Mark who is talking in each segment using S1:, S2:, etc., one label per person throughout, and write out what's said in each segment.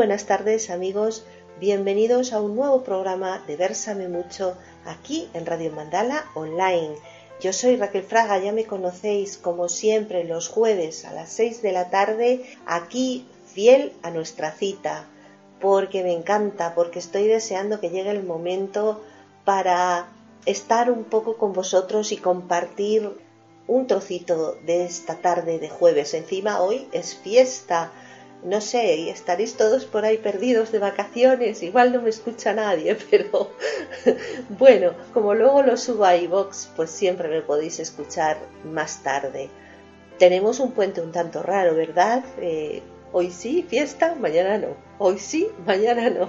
S1: buenas tardes amigos, bienvenidos a un nuevo programa de Versame Mucho aquí en Radio Mandala Online. Yo soy Raquel Fraga, ya me conocéis como siempre los jueves a las 6 de la tarde aquí fiel a nuestra cita, porque me encanta, porque estoy deseando que llegue el momento para estar un poco con vosotros y compartir un trocito de esta tarde de jueves. Encima hoy es fiesta. No sé, y estaréis todos por ahí perdidos de vacaciones, igual no me escucha nadie, pero bueno, como luego lo subo a iVox, pues siempre me podéis escuchar más tarde. Tenemos un puente un tanto raro, ¿verdad? Eh, Hoy sí, fiesta, mañana no. Hoy sí, mañana no.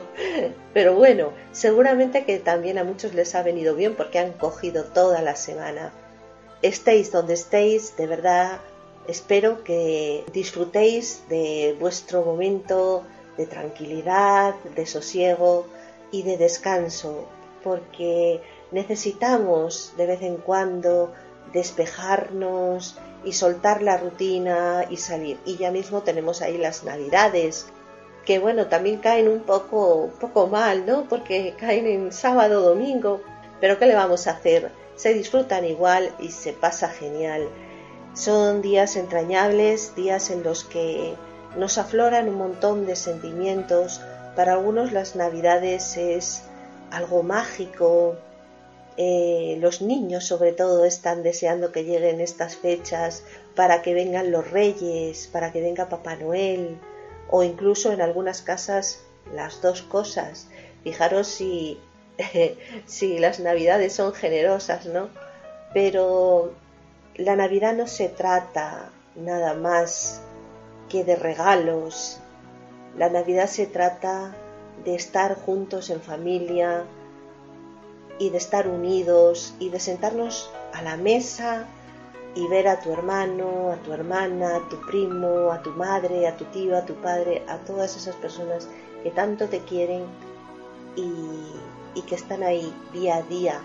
S1: Pero bueno, seguramente que también a muchos les ha venido bien porque han cogido toda la semana. Estéis donde estéis, de verdad, espero que disfrutéis de vuestro momento de tranquilidad, de sosiego y de descanso, porque necesitamos de vez en cuando despejarnos y soltar la rutina y salir. Y ya mismo tenemos ahí las navidades, que bueno, también caen un poco, poco mal, ¿no? Porque caen en sábado, domingo, pero ¿qué le vamos a hacer? Se disfrutan igual y se pasa genial. Son días entrañables, días en los que nos afloran un montón de sentimientos. Para algunos las navidades es algo mágico, eh, los niños sobre todo están deseando que lleguen estas fechas para que vengan los reyes, para que venga Papá Noel o incluso en algunas casas las dos cosas. Fijaros si, si las navidades son generosas, ¿no? Pero la Navidad no se trata nada más que de regalos. La Navidad se trata de estar juntos en familia, y de estar unidos y de sentarnos a la mesa y ver a tu hermano, a tu hermana, a tu primo, a tu madre, a tu tío, a tu padre, a todas esas personas que tanto te quieren y, que están ahí día a día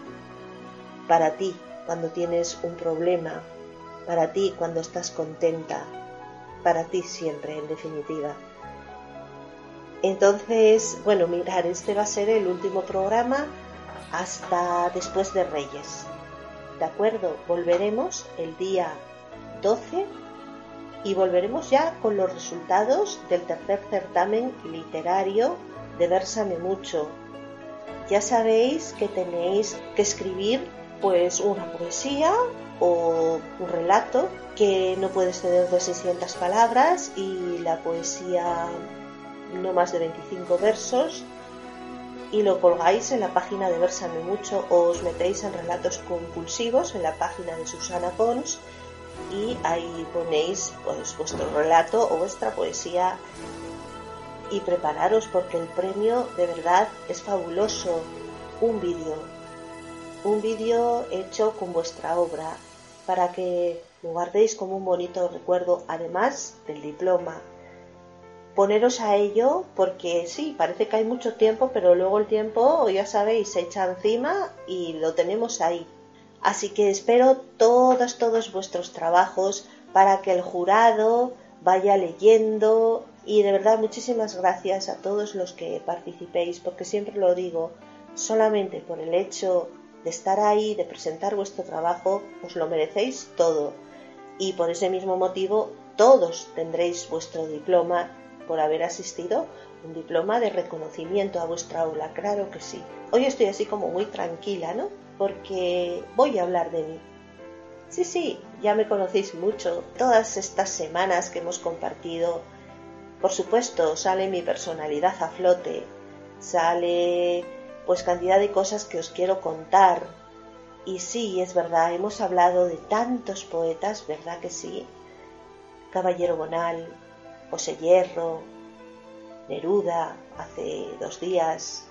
S1: para ti cuando tienes un problema, para ti cuando estás contenta, para ti siempre, en definitiva. Entonces, bueno, mirar, este va a ser el último programa hasta después de Reyes. ¿De acuerdo? Volveremos el día 12 y volveremos ya con los resultados del tercer certamen literario de Versame Mucho. Ya sabéis que tenéis que escribir pues una poesía o un relato que no puede exceder de 600 palabras y la poesía no más de 25 versos y lo colgáis en la página de Versame Mucho o os metéis en relatos compulsivos en la página de Susana Pons y ahí ponéis pues, vuestro relato o vuestra poesía y prepararos porque el premio de verdad es fabuloso. Un vídeo, un vídeo hecho con vuestra obra para que lo guardéis como un bonito recuerdo además del diploma poneros a ello porque sí, parece que hay mucho tiempo, pero luego el tiempo, ya sabéis, se echa encima y lo tenemos ahí. Así que espero todos, todos vuestros trabajos para que el jurado vaya leyendo y de verdad muchísimas gracias a todos los que participéis porque siempre lo digo, solamente por el hecho de estar ahí, de presentar vuestro trabajo, os lo merecéis todo y por ese mismo motivo todos tendréis vuestro diploma por haber asistido un diploma de reconocimiento a vuestra aula, claro que sí. Hoy estoy así como muy tranquila, ¿no? Porque voy a hablar de mí. Sí, sí, ya me conocéis mucho. Todas estas semanas que hemos compartido, por supuesto, sale mi personalidad a flote, sale pues cantidad de cosas que os quiero contar. Y sí, es verdad, hemos hablado de tantos poetas, ¿verdad que sí? Caballero Bonal, José Hierro, Neruda hace dos días,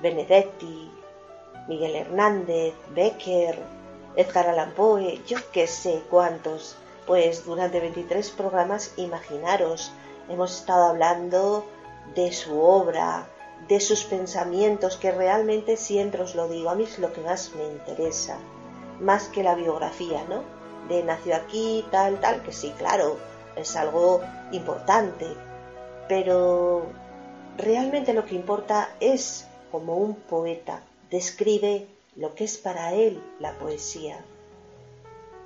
S1: Benedetti, Miguel Hernández, Becker, Edgar Allan Poe, yo qué sé cuántos. Pues durante 23 programas, imaginaros, hemos estado hablando de su obra, de sus pensamientos, que realmente siempre os lo digo, a mí es lo que más me interesa, más que la biografía, ¿no? De nació aquí, tal, tal, que sí, claro, es algo importante, pero realmente lo que importa es como un poeta describe lo que es para él la poesía.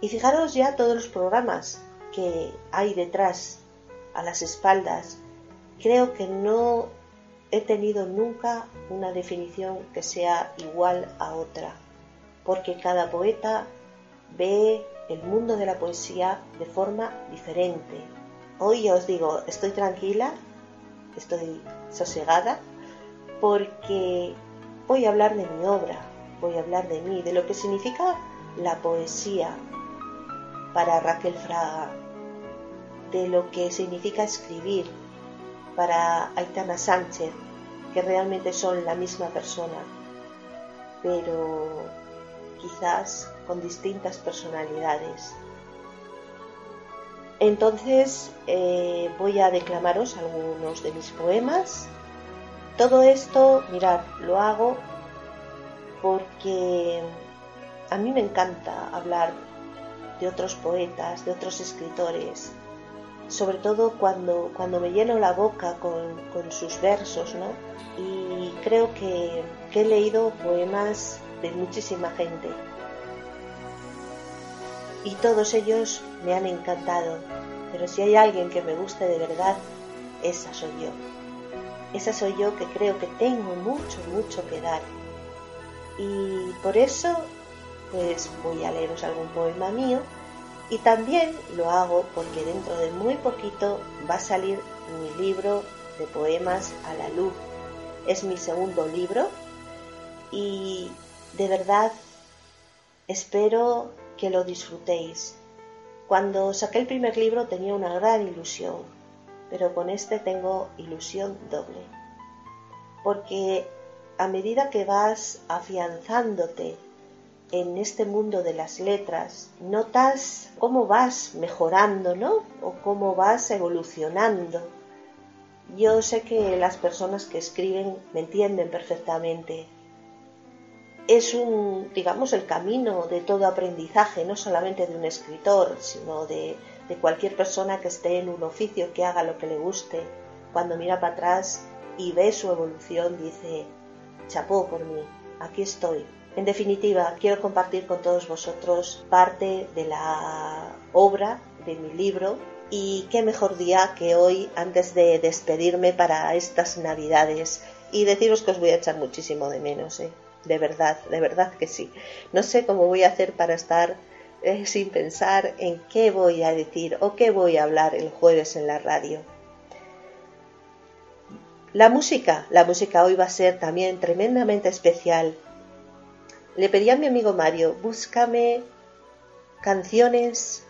S1: Y fijaros ya todos los programas que hay detrás, a las espaldas. Creo que no he tenido nunca una definición que sea igual a otra, porque cada poeta ve el mundo de la poesía de forma diferente. Hoy os digo, estoy tranquila, estoy sosegada, porque voy a hablar de mi obra, voy a hablar de mí, de lo que significa la poesía para Raquel Fraga, de lo que significa escribir para Aitana Sánchez, que realmente son la misma persona, pero quizás con distintas personalidades. Entonces eh, voy a declamaros algunos de mis poemas. Todo esto, mirad, lo hago porque a mí me encanta hablar de otros poetas, de otros escritores, sobre todo cuando, cuando me lleno la boca con, sus versos, ¿no? Y creo que, que he leído poemas de muchísima gente y todos ellos me han encantado, pero si hay alguien que me guste de verdad, esa soy yo. Esa soy yo que creo que tengo mucho, mucho que dar. Y por eso, pues voy a leeros algún poema mío y también lo hago porque dentro de muy poquito va a salir mi libro de poemas a la luz. Es mi segundo libro y de verdad espero que lo disfrutéis. Cuando saqué el primer libro tenía una gran ilusión, pero con este tengo ilusión doble. Porque a medida que vas afianzándote en este mundo de las letras, notas cómo vas mejorando, ¿no? O cómo vas evolucionando. Yo sé que las personas que escriben me entienden perfectamente. Es un, digamos, el camino de todo aprendizaje, no solamente de un escritor, sino de, cualquier persona que esté en un oficio, que haga lo que le guste. Cuando mira para atrás y ve su evolución, dice, chapó por mí, aquí estoy, en definitiva, quiero compartir con todos vosotros parte de la obra de mi libro y qué mejor día que hoy antes de despedirme para estas navidades y deciros que os voy a echar muchísimo de menos, ¿eh? de verdad, de verdad que sí. No sé cómo voy a hacer para estar eh, sin pensar en qué voy a decir o qué voy a hablar el jueves en la radio. La música, la música hoy va a ser también tremendamente especial le pedí a mi amigo Mario, búscame canciones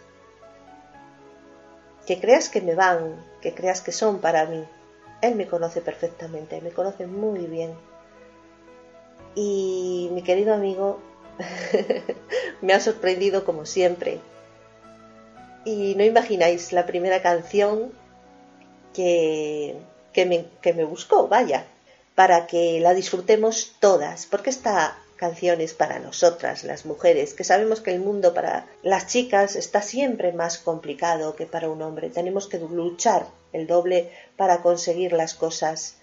S1: que creas que me van, que creas que son para mí. Él me conoce perfectamente, me conoce muy bien. Y mi querido amigo me ha sorprendido como siempre. Y no imagináis la primera canción que, que, me, que me buscó, vaya, para que la disfrutemos todas, porque está canciones para nosotras, las mujeres, que sabemos que el mundo para las chicas está siempre más complicado que para un hombre. Tenemos que luchar el doble para conseguir las cosas.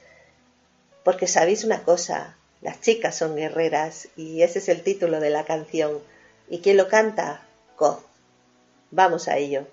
S1: Porque sabéis una cosa, las chicas son guerreras y ese es el título de la canción. ¿Y quién lo canta? Koz. Vamos a ello.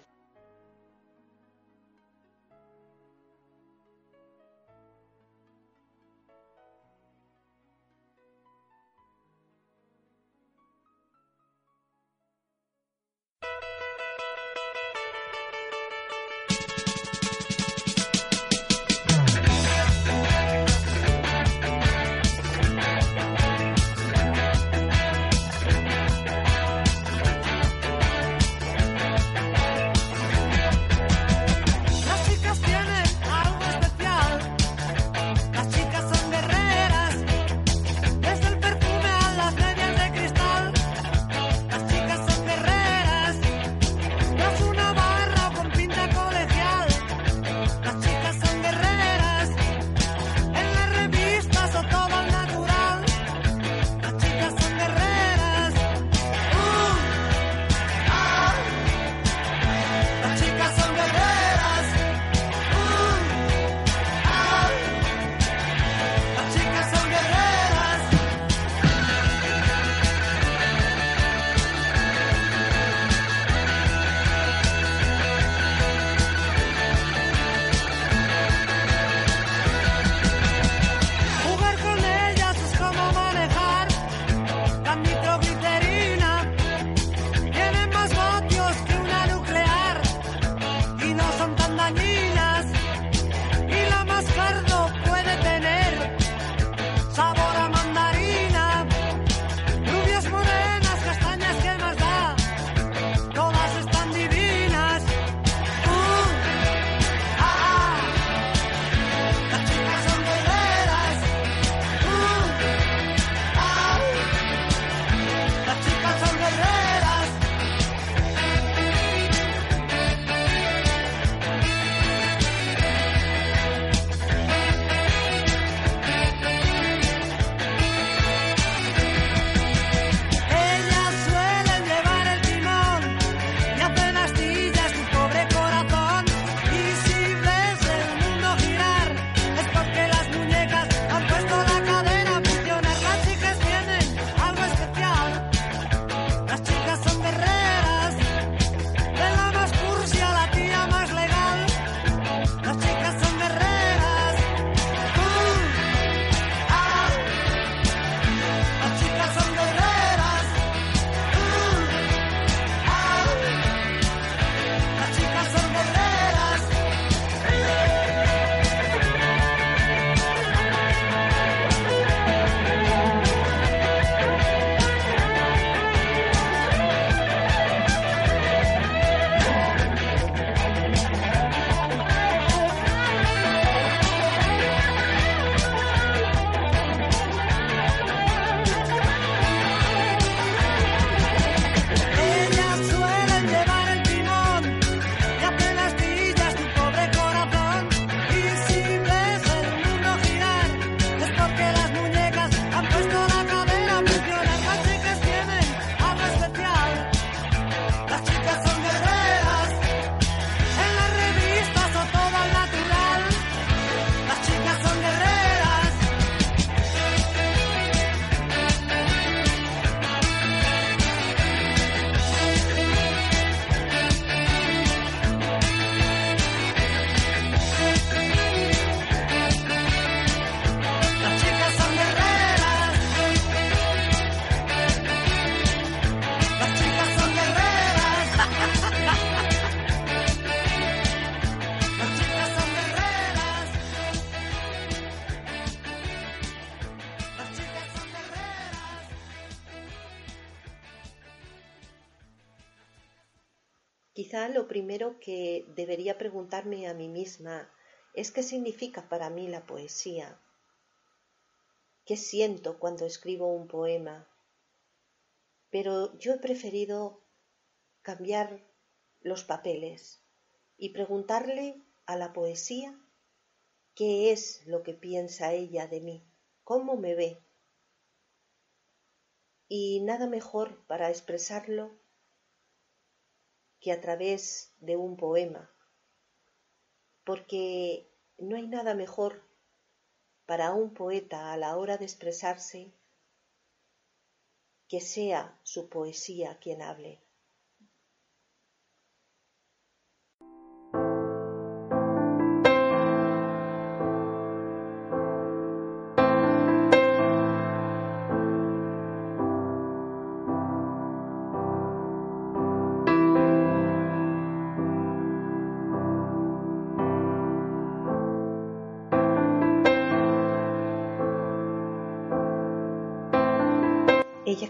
S1: Quizá lo primero que debería preguntarme a mí misma es qué significa para mí la poesía. ¿Qué siento cuando escribo un poema? Pero yo he preferido cambiar los papeles y preguntarle a la poesía qué es lo que piensa ella de mí, cómo me ve. Y nada mejor para expresarlo que a través de un poema, porque no hay nada mejor para un poeta a la hora de expresarse que sea su poesía quien hable.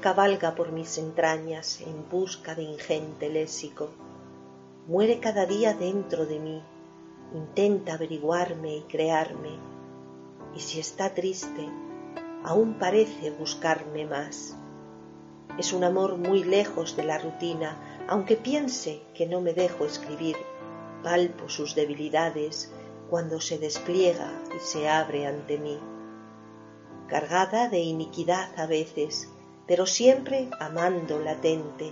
S1: Cabalga por mis entrañas en busca de ingente léxico. Muere cada día dentro de mí, intenta averiguarme y crearme, y si está triste, aún parece buscarme más. Es un amor muy lejos de la rutina, aunque piense que no me dejo escribir, palpo sus debilidades cuando se despliega y se abre ante mí. Cargada de iniquidad a veces, pero siempre amando latente.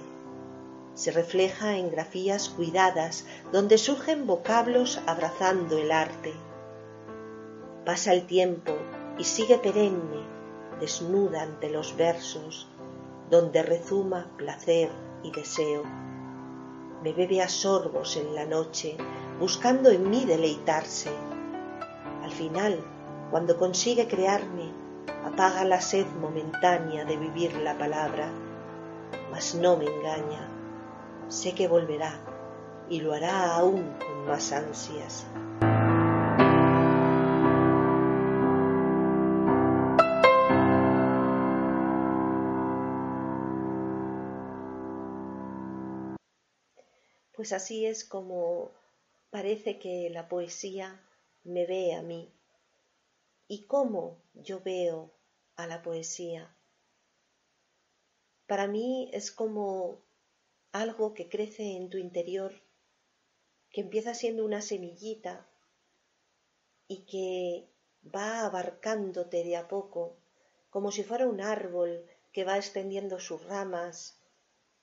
S1: Se refleja en grafías cuidadas donde surgen vocablos abrazando el arte. Pasa el tiempo y sigue perenne, desnuda ante los versos, donde rezuma placer y deseo. Me bebe a sorbos en la noche, buscando en mí deleitarse. Al final, cuando consigue crearme, apaga la sed momentánea de vivir la palabra, mas no me engaña, sé que volverá y lo hará aún con más ansias. Pues así es como parece que la poesía me ve a mí y cómo yo veo a la poesía. Para mí es como algo que crece en tu interior, que empieza siendo una semillita y que va abarcándote de a poco, como si fuera un árbol que va extendiendo sus ramas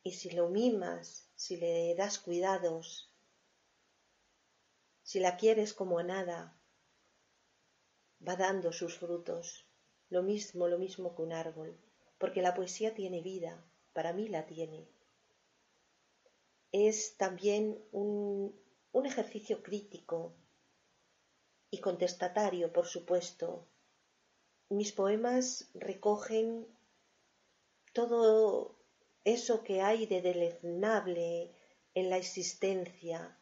S1: y si lo mimas, si le das cuidados, si la quieres como a nada, va dando sus frutos, lo mismo, lo mismo que un árbol, porque la poesía tiene vida, para mí la tiene. Es también un, un ejercicio crítico y contestatario, por supuesto. Mis poemas recogen todo eso que hay de deleznable en la existencia,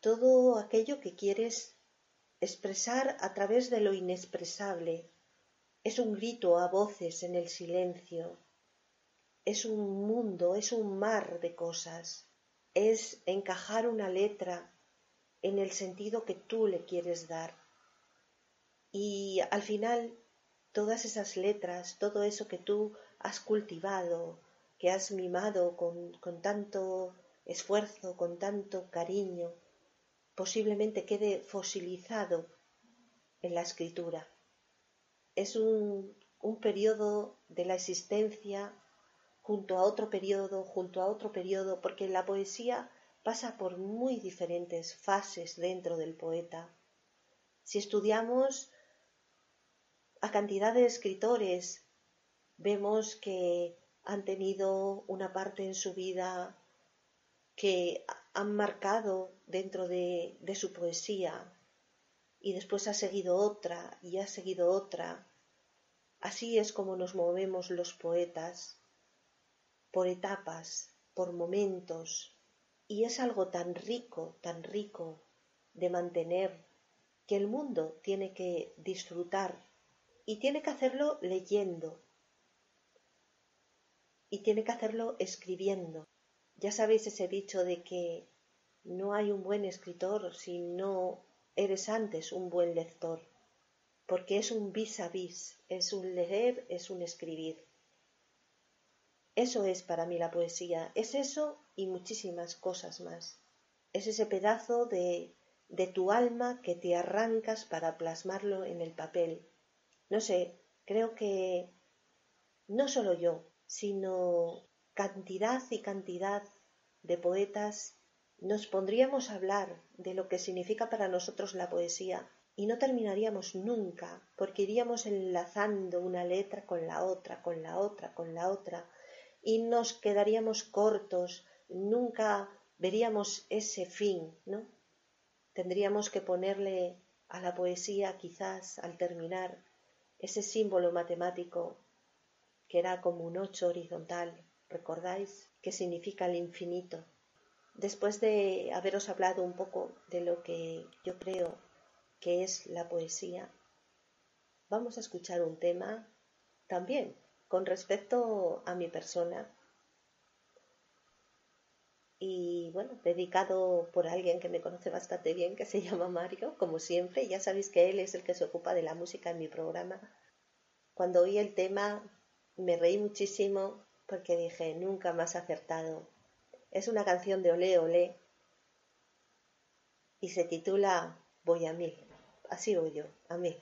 S1: todo aquello que quieres expresar a través de lo inexpresable. Es un grito a voces en el silencio. Es un mundo, es un mar de cosas. Es encajar una letra en el sentido que tú le quieres dar. Y al final, todas esas letras, todo eso que tú has cultivado, que has mimado con, con tanto esfuerzo, con tanto cariño, posiblemente quede fosilizado en la escritura. Es un, un periodo de la existencia junto a otro periodo, junto a otro periodo, porque la poesía pasa por muy diferentes fases dentro del poeta. Si estudiamos a cantidad de escritores, vemos que han tenido una parte en su vida que han marcado dentro de, de su poesía y después ha seguido otra y ha seguido otra. Así es como nos movemos los poetas, por etapas, por momentos, y es algo tan rico, tan rico de mantener, que el mundo tiene que disfrutar y tiene que hacerlo leyendo y tiene que hacerlo escribiendo
S2: Ya sabéis ese dicho de que no hay un buen escritor si no eres antes un buen lector, porque es un vis a vis, es un leer, es un escribir. Eso es para mí la poesía, es eso y muchísimas cosas más. Es ese pedazo de, de tu alma que te arrancas para plasmarlo en el papel. No sé, creo que no solo yo, sino cantidad y cantidad de poetas nos pondríamos a hablar de lo que significa para nosotros la poesía y no terminaríamos nunca, porque iríamos enlazando una letra con la otra, con la otra, con la otra, y nos quedaríamos cortos, nunca veríamos ese fin, ¿no? Tendríamos que ponerle a la poesía, quizás al terminar, ese símbolo matemático que era como un ocho horizontal, ¿recordáis? Que significa el infinito. Después de haberos hablado un poco de lo que yo creo que es la poesía, vamos a escuchar un tema también con respecto a mi persona y bueno, dedicado por alguien que me conoce bastante bien, que se llama Mario, como siempre, ya sabéis que él es el que se ocupa de la música en mi programa. Cuando oí el tema me reí muchísimo porque dije, nunca más acertado es una canción de Olé Olé y se titula Voy a mil. Así voy yo, a mil.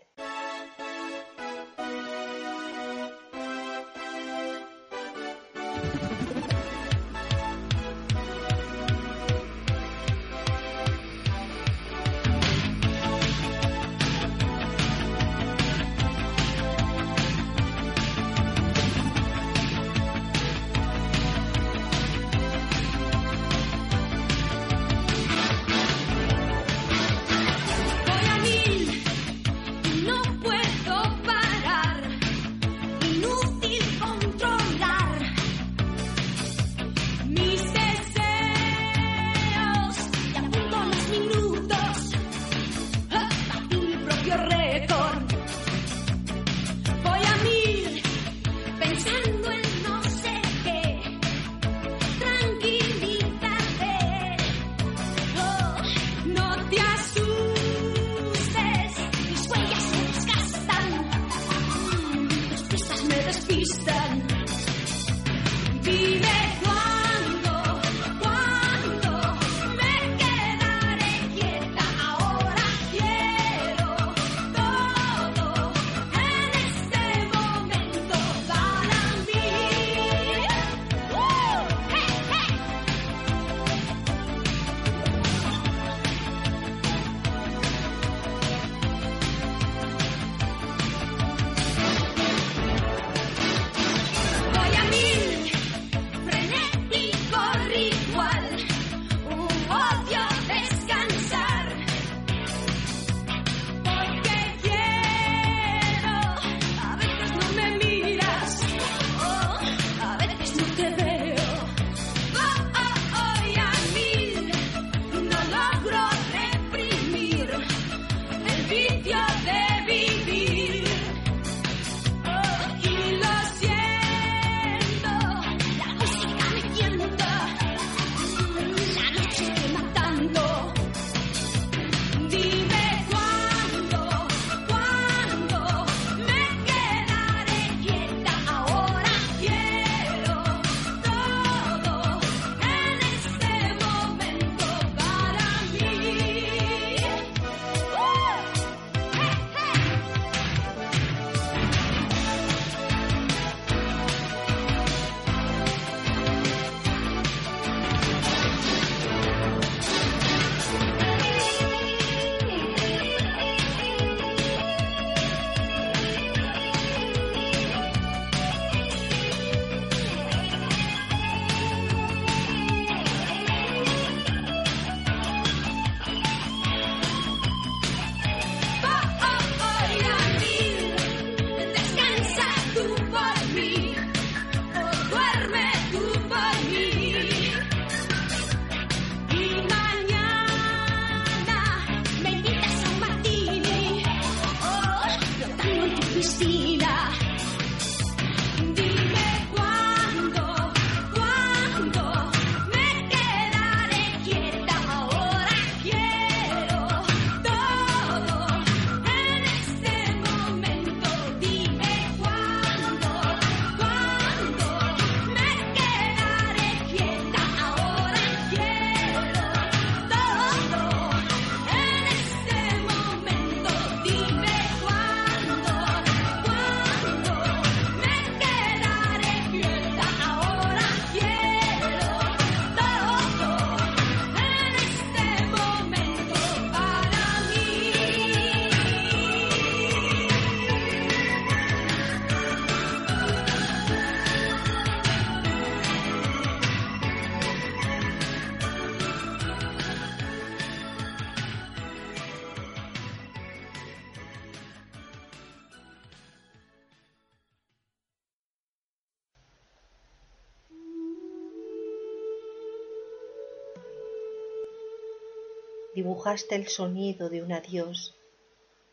S1: El sonido de un adiós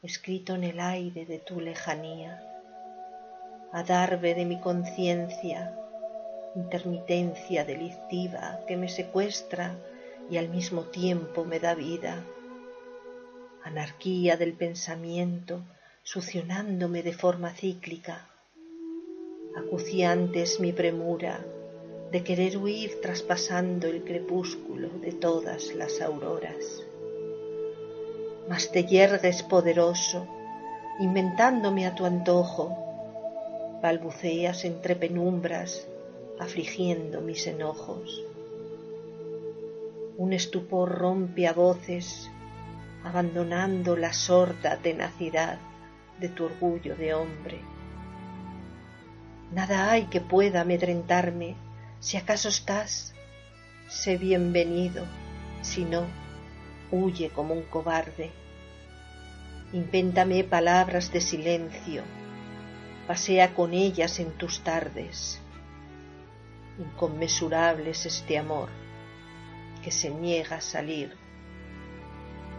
S1: escrito en el aire de tu lejanía, adarve de mi conciencia, intermitencia delictiva que me secuestra y al mismo tiempo me da vida, anarquía del pensamiento succionándome de forma cíclica, acuciante es mi premura de querer huir traspasando el crepúsculo de todas las auroras. Mas te yergues poderoso, inventándome a tu antojo, balbuceas entre penumbras, afligiendo mis enojos. Un estupor rompe a voces, abandonando la sorda tenacidad de tu orgullo de hombre. Nada hay que pueda amedrentarme si acaso estás, sé bienvenido, si no, huye como un cobarde. Invéntame palabras de silencio, pasea con ellas en tus tardes. Inconmensurable es este amor que se niega a salir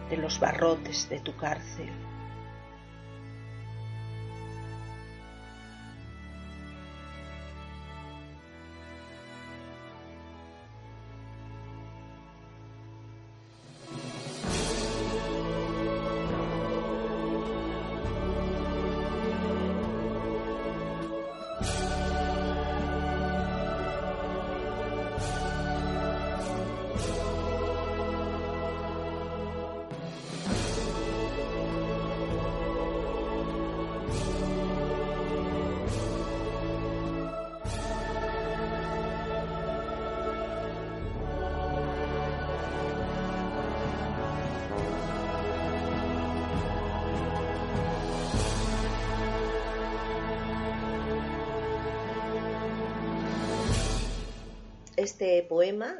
S1: de los barrotes de tu cárcel.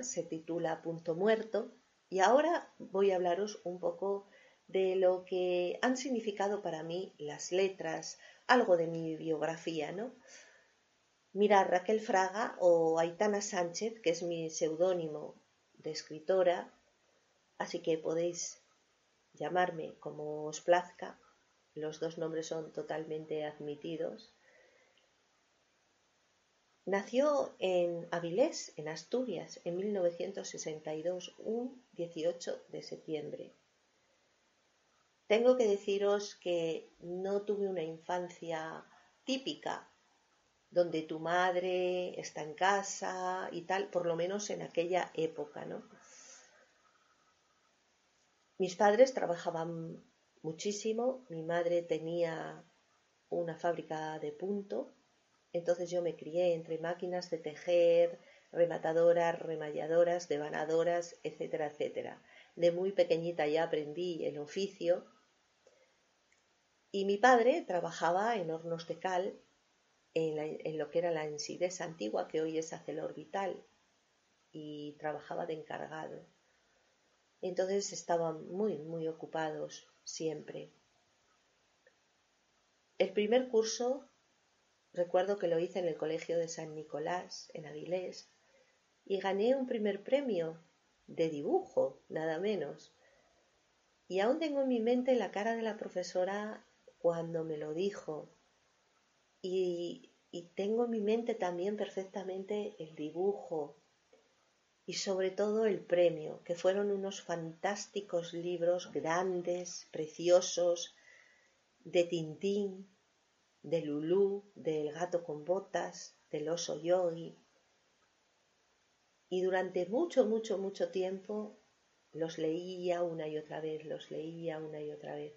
S1: Se titula Punto Muerto y ahora voy a hablaros un poco de lo que han significado para mí las letras, algo de mi biografía, ¿no? Mira, Raquel Fraga o Aitana Sánchez, que es mi seudónimo de escritora, así que podéis llamarme como os plazca, los dos nombres son totalmente admitidos. Nació en Avilés, en Asturias, en 1962, un 18 de septiembre. Tengo que deciros que no tuve una infancia típica, donde tu madre está en casa y tal, por lo menos en aquella época, ¿no? Mis padres trabajaban muchísimo, mi madre tenía una fábrica de punto entonces yo me crié entre máquinas de tejer, rematadoras, remalladoras, devanadoras, etcétera, etcétera. De muy pequeñita ya aprendí el oficio y mi padre trabajaba en hornos de cal en, lo que era la Ensides antigua, que hoy es Orbital, y trabajaba de encargado. Entonces estaban muy, muy ocupados siempre. El primer curso Recuerdo que lo hice en el Colegio de San Nicolás, en Avilés, y gané un primer premio de dibujo, nada menos. Y aún tengo en mi mente la cara de la profesora cuando me lo dijo. Y, y tengo en mi mente también perfectamente el dibujo y sobre todo el premio, que fueron unos fantásticos libros grandes, preciosos, de Tintín, de Lulú, del gato con botas, del oso yogi. Y durante mucho, mucho, mucho tiempo los leía una y otra vez, los leía una y otra vez.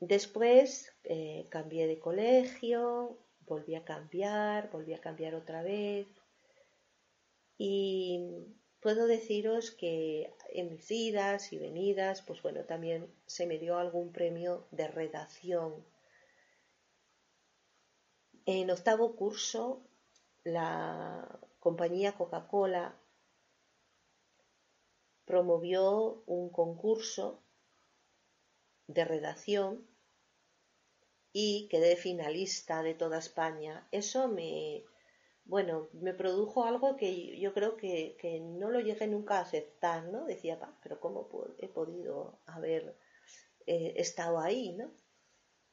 S1: Después eh, cambié de colegio, volví a cambiar, volví a cambiar otra vez. Y puedo deciros que en mis idas y venidas, pues bueno, también se me dio algún premio de redacción. En octavo curso, la compañía Coca-Cola promovió un concurso de redacción y quedé finalista de toda España. Eso me, bueno, me produjo algo que yo creo que, no lo llegué nunca a aceptar, ¿no? Decía, pero ¿cómo he podido haber eh, estado ahí, ¿no?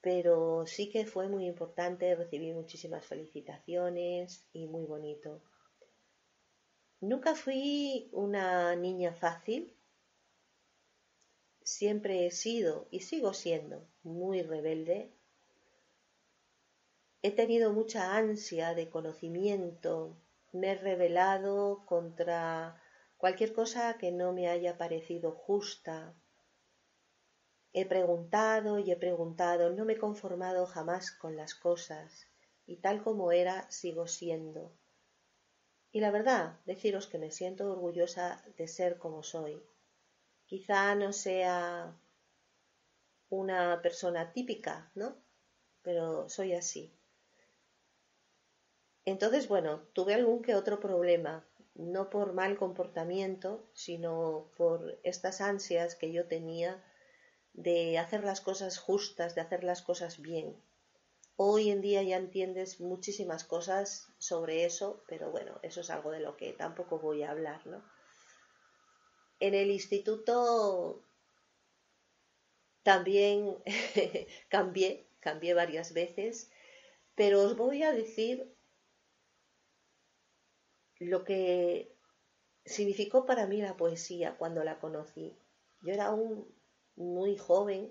S1: Pero sí que fue muy importante, recibí muchísimas felicitaciones y muy bonito. Nunca fui una niña fácil, siempre he sido y sigo siendo muy rebelde He tenido mucha ansia de conocimiento, me he rebelado contra cualquier cosa que no me haya parecido justa. He preguntado y he preguntado, no me he conformado jamás con las cosas, y tal como era sigo siendo. Y la verdad, deciros que me siento orgullosa de ser como soy. Quizá no sea una persona típica, ¿no? Pero soy así. Entonces, bueno, tuve algún que otro problema, no por mal comportamiento, sino por estas ansias que yo tenía de hacer las cosas justas, de hacer las cosas bien. Hoy en día ya entiendes muchísimas cosas sobre eso, pero bueno, eso es algo de lo que tampoco voy a hablar, ¿no? En el instituto también cambié, cambié varias veces, pero os voy a decir lo que significó para mí la poesía cuando la conocí. Yo era aún muy joven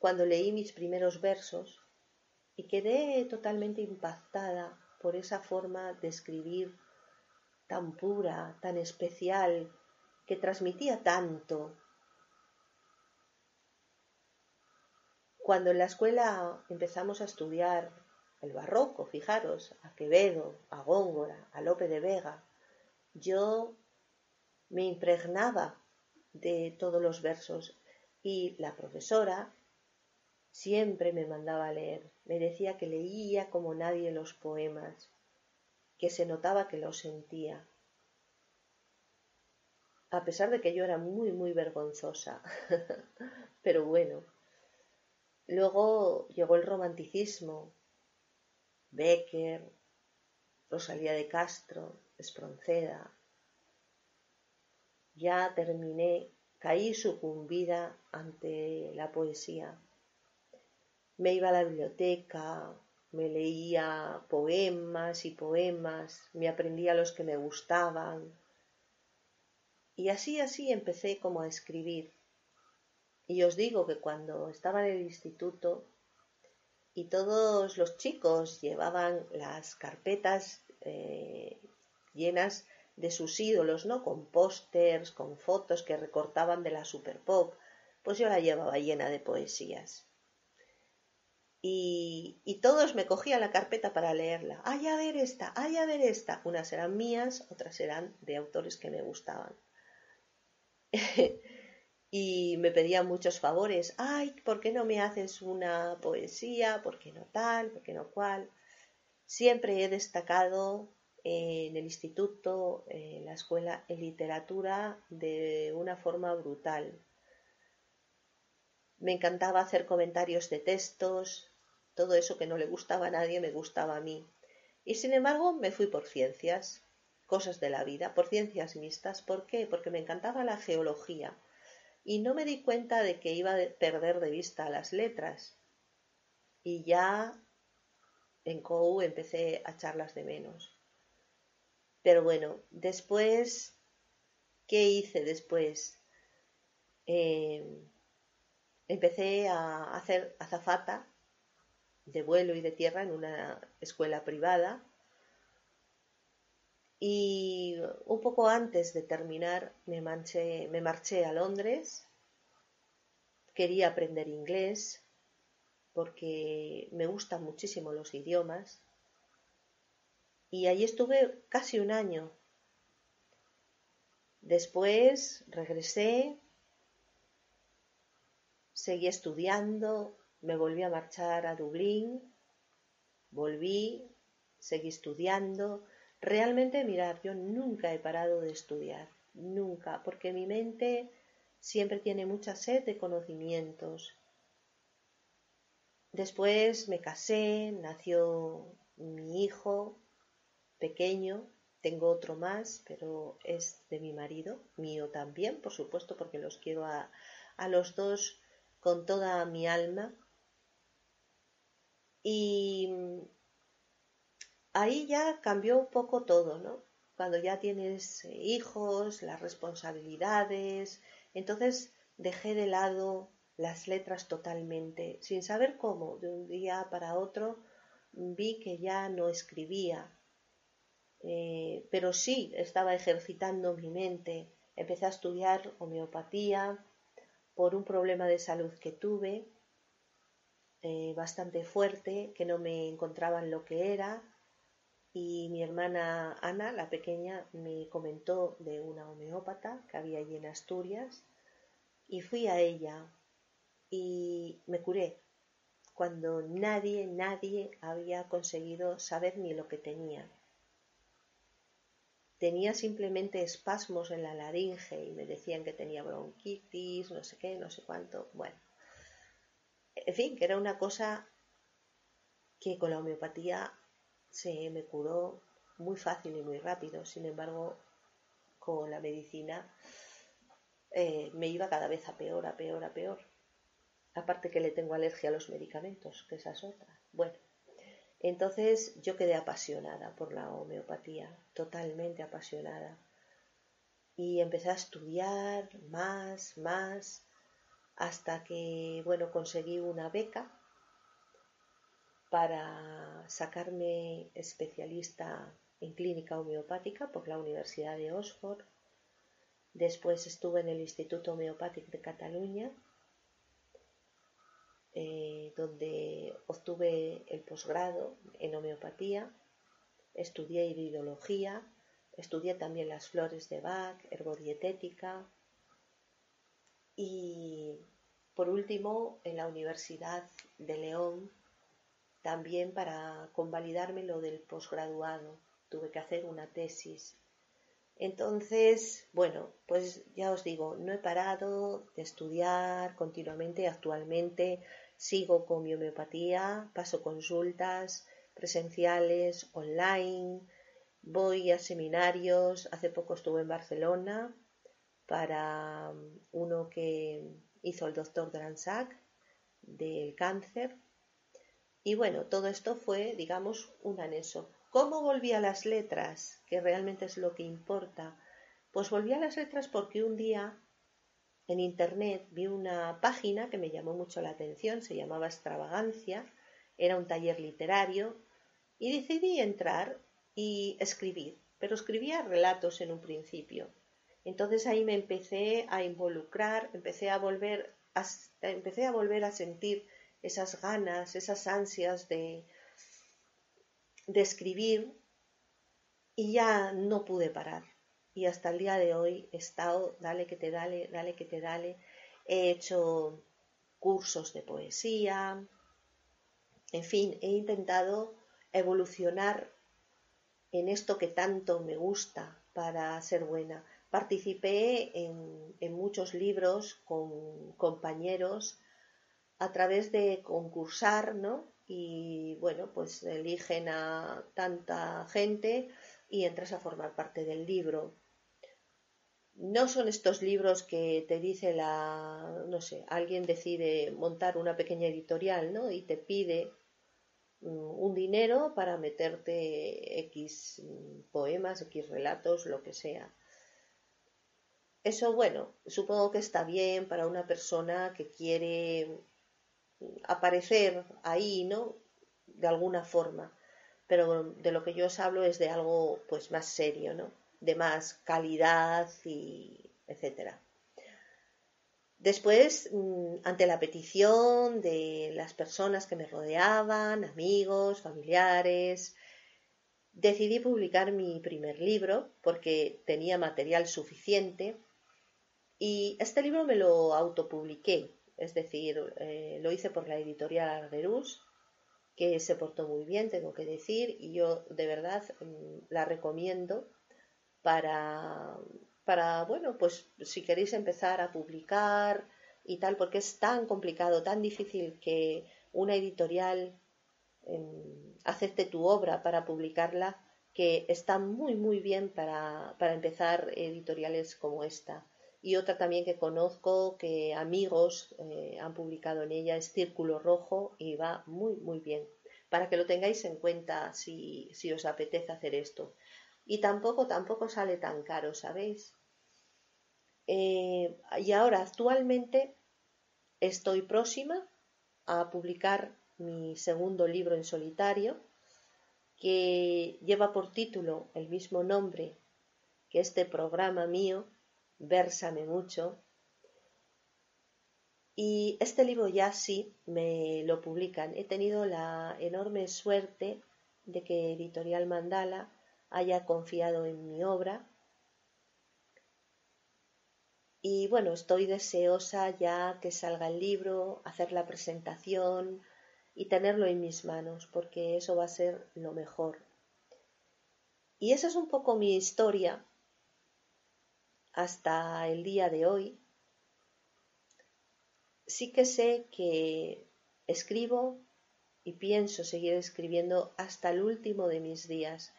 S1: cuando leí mis primeros versos y quedé totalmente impactada por esa forma de escribir tan pura, tan especial, que transmitía tanto. Cuando en la escuela empezamos a estudiar el barroco, fijaros, a Quevedo, a Góngora, a Lope de Vega, yo me impregnaba de todos los versos y la profesora siempre me mandaba a leer, me decía que leía como nadie los poemas, que se notaba que los sentía, a pesar de que yo era muy, muy vergonzosa, pero bueno. Luego llegó el romanticismo, Becker, Rosalía de Castro, Espronceda. Ya terminé, caí sucumbida ante la poesía. Me iba a la biblioteca, me leía poemas y poemas, me aprendía los que me gustaban. Y así, así empecé como a escribir. Y os digo que cuando estaba en el instituto y todos los chicos llevaban las carpetas eh, llenas de sus ídolos, ¿no? Con pósters, con fotos que recortaban de la super pop. Pues yo la llevaba llena de poesías. Y, y, todos me cogían la carpeta para leerla. ¡Ay, a ver esta! ¡Ay, a ver esta! Unas eran mías, otras eran de autores que me gustaban. y me pedía muchos favores. Ay, ¿por qué no me haces una poesía? ¿Por qué no tal? ¿Por qué no cual? Siempre he destacado en el instituto, en la escuela, en literatura de una forma brutal. Me encantaba hacer comentarios de textos, todo eso que no le gustaba a nadie me gustaba a mí. Y sin embargo me fui por ciencias, cosas de la vida, por ciencias mixtas. ¿Por qué? Porque me encantaba la geología y no me di cuenta de que iba a perder de vista las letras. Y ya en COU empecé a echarlas de menos. Pero bueno, después, ¿qué hice después? Em, empecé a hacer azafata de vuelo y de tierra en una escuela privada y un poco antes de terminar me, me marché a Londres. Quería aprender inglés porque me gustan muchísimo los idiomas. Y allí estuve casi un año. Después regresé, seguí estudiando, me volví a marchar a Dublín, volví, seguí estudiando, Realmente, mirar, yo nunca he parado de estudiar, nunca, porque mi mente siempre tiene mucha sed de conocimientos. Después me casé, nació mi hijo pequeño, tengo otro más, pero es de mi marido, mío también, por supuesto, porque los quiero a, a los dos con toda mi alma. Y ahí ya cambió un poco todo, ¿no? Cuando ya tienes hijos, las responsabilidades, entonces dejé de lado las letras totalmente, sin saber cómo, de un día para otro vi que ya no escribía, eh, pero sí estaba ejercitando mi mente. Empecé a estudiar homeopatía por un problema de salud que tuve, eh, bastante fuerte, que no me encontraba en lo que era, y mi hermana Ana, la pequeña, me comentó de una homeópata que había allí en Asturias, y fui a ella y me curé cuando nadie, nadie había conseguido saber ni lo que tenía. Tenía simplemente espasmos en la laringe y me decían que tenía bronquitis, no sé qué, no sé cuánto. Bueno, en fin, que era una cosa que con la homeopatía se me curó muy fácil y muy rápido. Sin embargo, con la medicina eh, me iba cada vez a peor, a peor, a peor. Aparte que le tengo alergia a los medicamentos, que esa es otra. Bueno, entonces yo quedé apasionada por la homeopatía, totalmente apasionada. Y empecé a estudiar más, más, hasta que, bueno, conseguí una beca para sacarme especialista en clínica homeopática por la Universidad de Oxford. Después estuve en el Instituto Homeopático de Cataluña eh, donde obtuve el posgrado en homeopatía, estudié iridología, estudié también las flores de Bach, herbodietética y por último en la Universidad de León también para convalidarme lo del posgraduado tuve que hacer una tesis entonces, bueno, pues ya os digo, no he parado de estudiar continuamente. Actualmente sigo con mi homeopatía, paso consultas presenciales, online, voy a seminarios. Hace poco estuve en Barcelona para uno que hizo el doctor Dransac del cáncer. Y bueno, todo esto fue, digamos, un anexo. ¿Cómo volví a las letras? Que realmente es lo que importa. Pues volví a las letras porque un día en internet vi una página que me llamó mucho la atención, se llamaba Extravagancia, era un taller literario y decidí entrar y escribir, pero escribía relatos en un principio. Entonces ahí me empecé a involucrar, empecé a volver a, empecé a volver a sentir esas ganas, esas ansias de, escribir y ya no pude parar. Y hasta el día de hoy he estado, dale que te dale, dale que te dale. He hecho cursos de poesía. En fin, he intentado evolucionar en esto que tanto me gusta para ser buena. Participé en muchos libros con compañeros a través de concursar, ¿no? y bueno, pues eligen a tanta gente y entras a formar parte del libro. No son estos libros que te dice la, no sé, alguien decide montar una pequeña editorial, ¿no? Y te pide mm, un dinero para meterte X poemas, X relatos, lo que sea. Eso, bueno, supongo que está bien para una persona que quiere aparecer ahí, ¿no? De alguna forma. Pero de lo que yo os hablo es de algo pues más serio, ¿no? De más calidad y etcétera. Después, mm, ante la petición de las personas que me rodeaban, amigos, familiares, decidí publicar mi primer libro porque tenía material suficiente y este libro me lo autopubliqué es decir, eh, lo hice por la editorial Argerus, que se portó muy bien, tengo que decir, y yo de verdad mm, la recomiendo para, para, bueno, pues si queréis empezar a publicar y tal, porque es tan complicado, tan difícil que una editorial hacerte tu obra para publicarla, que está muy, muy bien para, empezar editoriales como esta. Y otra también que conozco, que amigos eh, han publicado en ella, es Círculo Rojo y va muy, muy bien. Para que lo tengáis en cuenta si, si os apetece hacer esto. Y tampoco, tampoco sale tan caro, ¿sabéis? Eh, y ahora, actualmente, estoy próxima a publicar mi segundo libro en solitario, que lleva por título el mismo nombre que este programa mío, Versame mucho. Y este libro ya sí me lo publican. He tenido la enorme suerte de que Editorial Mandala haya confiado en mi obra. Y bueno, estoy deseosa ya que salga el libro, hacer la presentación, y tenerlo en mis manos, porque eso va a ser lo mejor. Y esa es un poco mi historia hasta el día de hoy. Sí que sé que escribo y pienso seguir escribiendo hasta el último de mis días.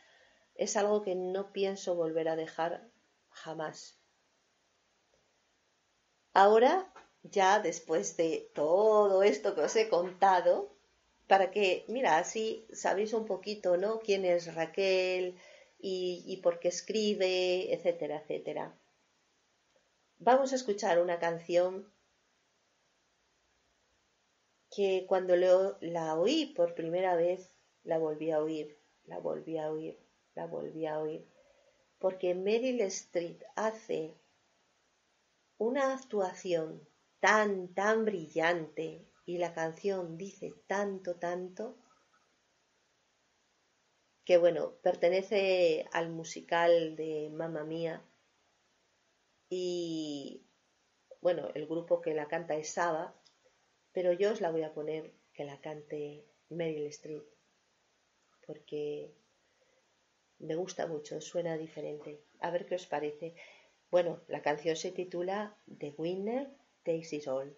S1: Es algo que no pienso volver a dejar jamás. Ahora, ya después de todo esto que os he contado, para que, mira, así sabéis un poquito, ¿no? Quién es Raquel y, por qué escribe, etcétera, etcétera. Vamos a escuchar una canción que cuando la oí por primera vez, la volví a oír, la volví a oír, la volví a oír, porque Meryl Streep hace una actuación tan, tan brillante y la canción dice tanto, tanto, que bueno, pertenece al musical de Mamma Mía y bueno, el grupo que la canta es Saba, pero yo os la voy a poner que la cante Meryl Streep porque me gusta mucho, suena diferente. A ver qué os parece. Bueno, la canción se titula The Winner Takes It All.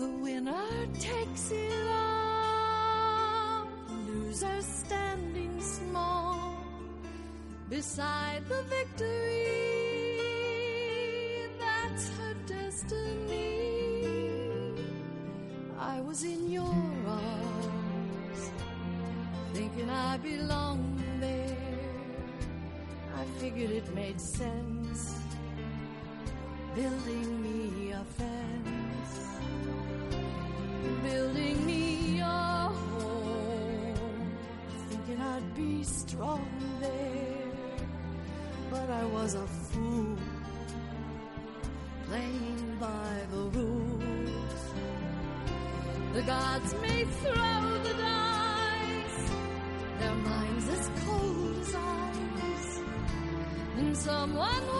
S3: The winner takes it all are standing small beside the victory. That's her destiny. I was in your arms, thinking I belonged there. I figured it made sense, building me a fence, strong there. But I was a fool, playing by the rules. The gods may throw the dice, their minds as cold as ice, and someone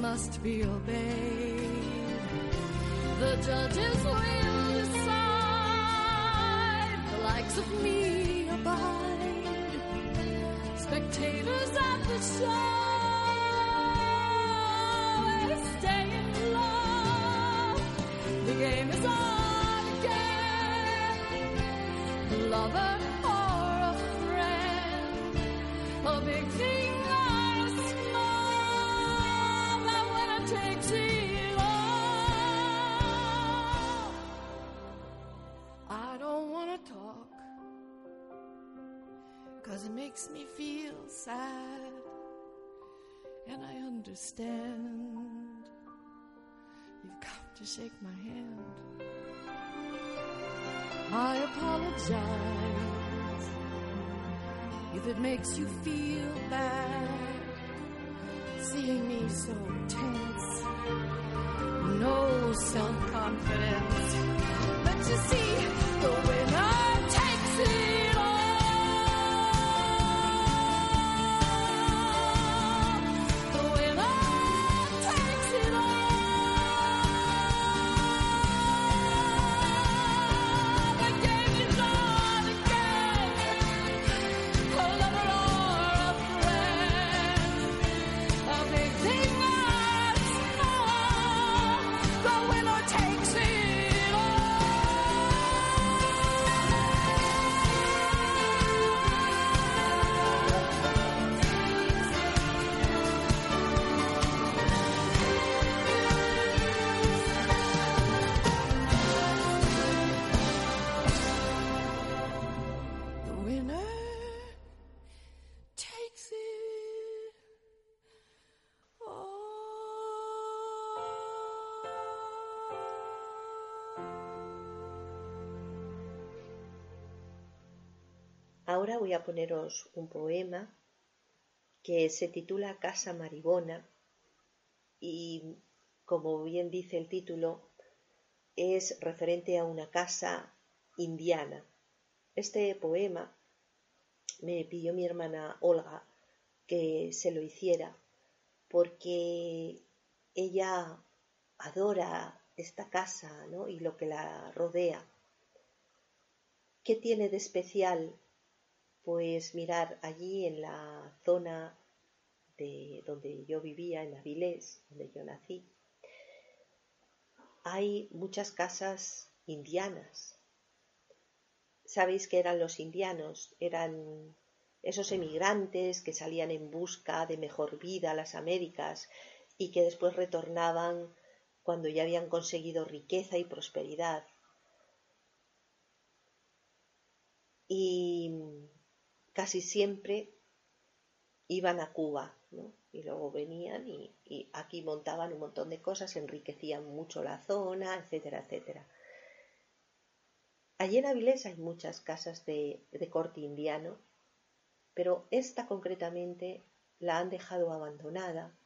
S3: Must be obeyed. The judges will decide. The likes of me abide. Spectators at the show. Stay in. The game is on again. Lover Cause it makes me feel sad. And I understand. You've come to shake my hand. I apologize if it makes you feel bad. Seeing me so tense, no self confidence. But you see, the winner
S1: Voy a poneros un poema que se titula Casa Maribona y, como bien dice el título, es referente a una casa indiana. Este poema me pidió mi hermana Olga que se lo hiciera porque ella adora esta casa ¿no? y lo que la rodea. ¿Qué tiene de especial pues mirar allí en la zona de donde yo vivía, en Avilés, donde yo nací, hay muchas casas indianas. ¿Sabéis qué eran los indianos? Eran esos emigrantes que salían en busca de mejor vida a las Américas y que después retornaban cuando ya habían conseguido riqueza y prosperidad. Y casi siempre iban a Cuba, ¿no? Y luego venían y, aquí montaban un montón de cosas, enriquecían mucho la zona, etcétera, etcétera. Allí en Avilés hay muchas casas de, de corte indiano, pero esta concretamente la han dejado abandonada,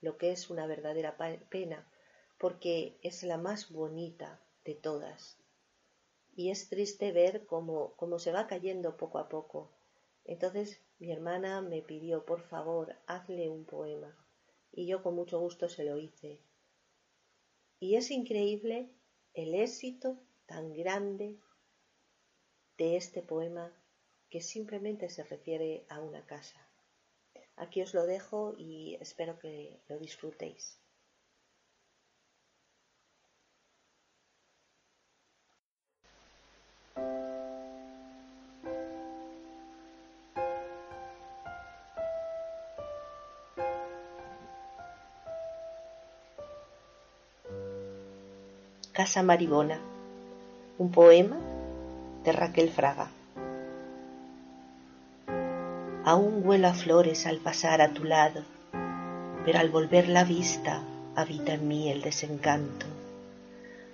S1: lo que es una verdadera pena, porque es la más bonita de todas. Y es triste ver cómo, cómo se va cayendo poco a poco. Entonces mi hermana me pidió, por favor, hazle un poema. Y yo con mucho gusto se lo hice. Y es increíble el éxito tan grande de este poema que simplemente se refiere a una casa. Aquí os lo dejo y espero que lo disfrutéis. Casa Maribona, un poema de Raquel Fraga. Aún huelo flores al pasar a tu lado, pero al volver la vista habita en mí el desencanto.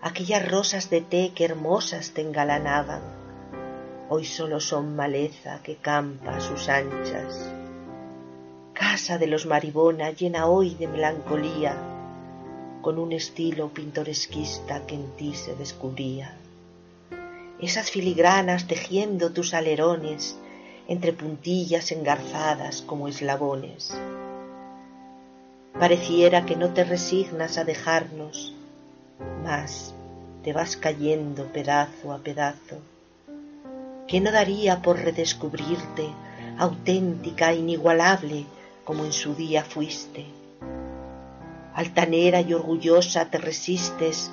S1: Aquellas rosas de té que hermosas te engalanaban, hoy solo son maleza que campa a sus anchas. casa de los Maribona llena hoy de melancolía, con un estilo pintoresquista que en ti se descubría. Esas filigranas tejiendo tus alerones entre puntillas engarzadas como eslabones. Pareciera que no te resignas a dejarnos, mas te vas cayendo pedazo a pedazo. ¿Qué no daría por redescubrirte auténtica, inigualable, como en su día fuiste? Altanera y orgullosa te resistes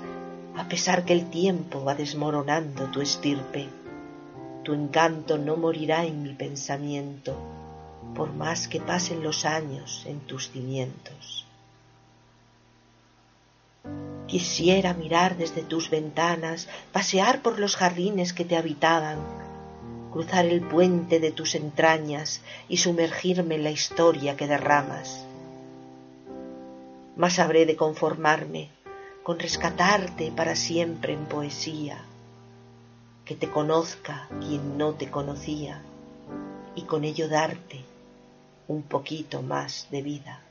S1: a pesar que el tiempo va desmoronando tu estirpe. Tu encanto no morirá en mi pensamiento, por más que pasen los años en tus cimientos. Quisiera mirar desde tus ventanas, pasear por los jardines que te habitaban, cruzar el puente de tus entrañas y sumergirme en la historia que derramas. Mas habré de conformarme con rescatarte para siempre en poesía, que te conozca quien no te conocía y con ello darte un poquito más de vida.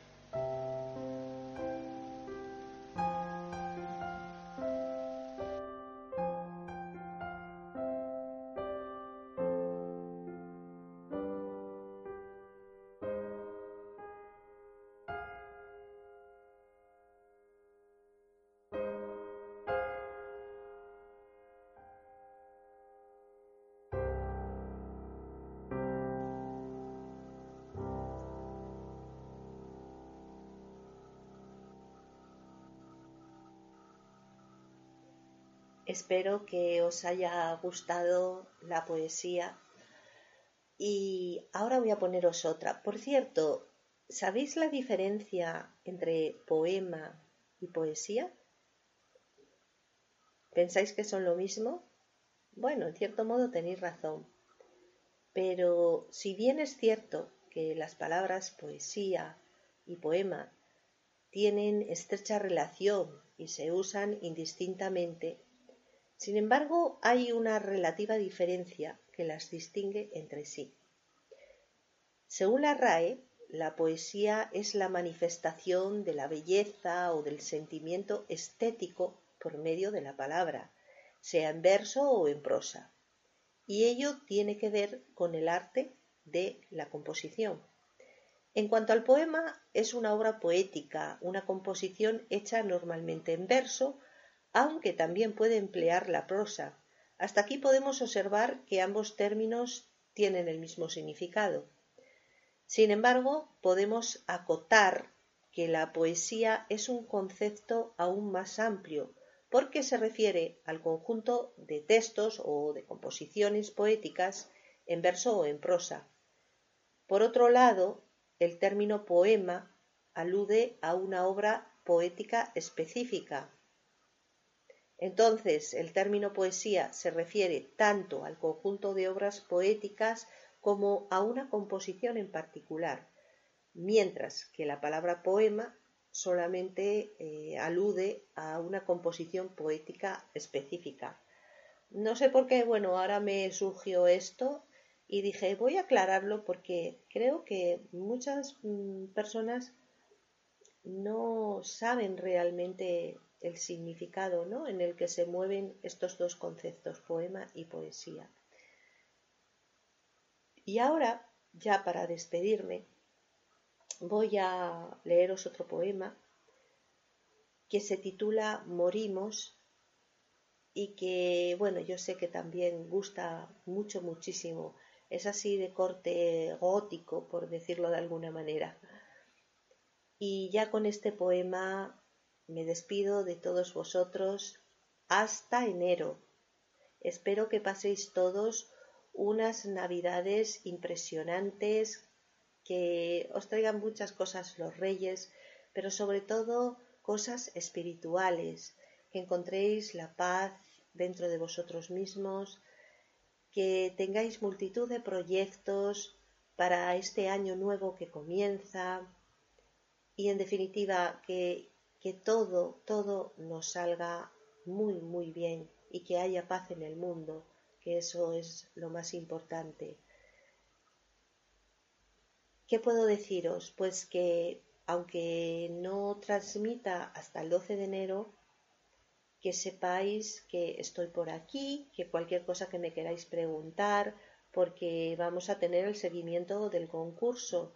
S1: Espero que os haya gustado la poesía y ahora voy a poneros otra. Por cierto, ¿sabéis la diferencia entre poema y poesía? ¿Pensáis que son lo mismo? Bueno, en cierto modo tenéis razón. Pero si bien es cierto que las palabras poesía y poema tienen estrecha relación y se usan indistintamente, sin embargo, hay una relativa diferencia que las distingue entre sí. Según la RAE, la poesía es la manifestación de la belleza o del sentimiento estético por medio de la palabra, sea en verso o en prosa. Y ello tiene que ver con el arte de la composición. En cuanto al poema, es una obra poética, una composición hecha normalmente en verso aunque también puede emplear la prosa. Hasta aquí podemos observar que ambos términos tienen el mismo significado. Sin embargo, podemos acotar que la poesía es un concepto aún más amplio, porque se refiere al conjunto de textos o de composiciones poéticas en verso o en prosa. Por otro lado, el término poema alude a una obra poética específica, entonces, el término poesía se refiere tanto al conjunto de obras poéticas como a una composición en particular, mientras que la palabra poema solamente eh, alude a una composición poética específica. No sé por qué, bueno, ahora me surgió esto y dije, voy a aclararlo porque creo que muchas mm, personas no saben realmente el significado ¿no? en el que se mueven estos dos conceptos, poema y poesía. Y ahora, ya para despedirme, voy a leeros otro poema que se titula Morimos y que, bueno, yo sé que también gusta mucho, muchísimo. Es así de corte gótico, por decirlo de alguna manera. Y ya con este poema me despido de todos vosotros hasta enero. Espero que paséis todos unas navidades impresionantes, que os traigan muchas cosas los reyes, pero sobre todo cosas espirituales, que encontréis la paz dentro de vosotros mismos, que tengáis multitud de proyectos para este año nuevo que comienza y en definitiva que que todo, todo nos salga muy, muy bien y que haya paz en el mundo, que eso es lo más importante. ¿Qué puedo deciros? Pues que aunque no transmita hasta el 12 de enero, que sepáis que estoy por aquí, que cualquier cosa que me queráis preguntar, porque vamos a tener el seguimiento del concurso.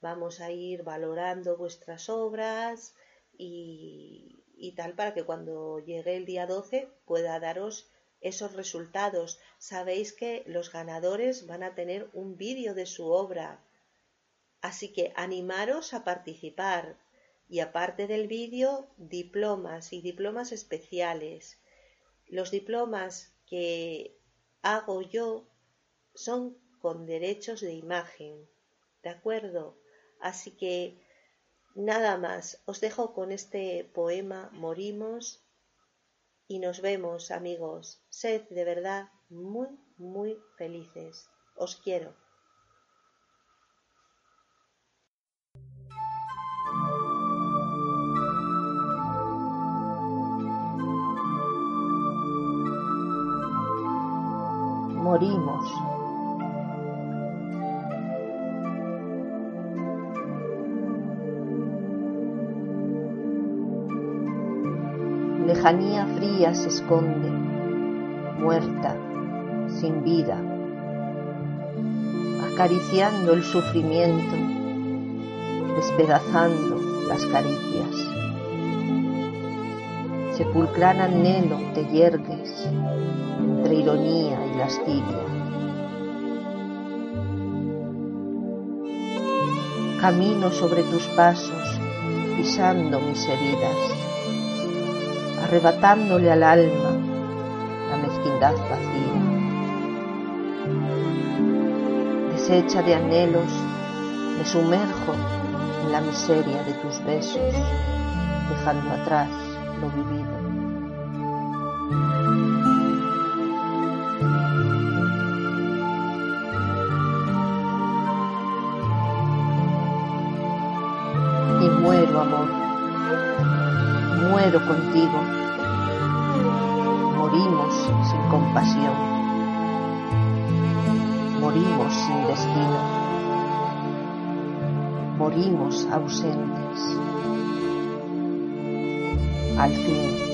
S1: Vamos a ir valorando vuestras obras y, tal para que cuando llegue el día 12 pueda daros esos resultados. Sabéis que los ganadores van a tener un vídeo de su obra. Así que animaros a participar. Y aparte del vídeo, diplomas y diplomas especiales. Los diplomas que hago yo son con derechos de imagen. ¿De acuerdo? Así que nada más. Os dejo con este poema Morimos y nos vemos amigos. Sed de verdad muy, muy felices. Os quiero.
S4: Morimos. Lejanía fría se esconde, muerta, sin vida, acariciando el sufrimiento, despedazando las caricias. Sepulcral anhelo te yergues entre ironía y lascivia. Camino sobre tus pasos, pisando mis heridas arrebatándole al alma la mezquindad vacía. Deshecha de anhelos, me sumerjo en la miseria de tus besos, dejando atrás lo vivido. Y muero, amor, muero contigo. Morimos ausentes. Al fin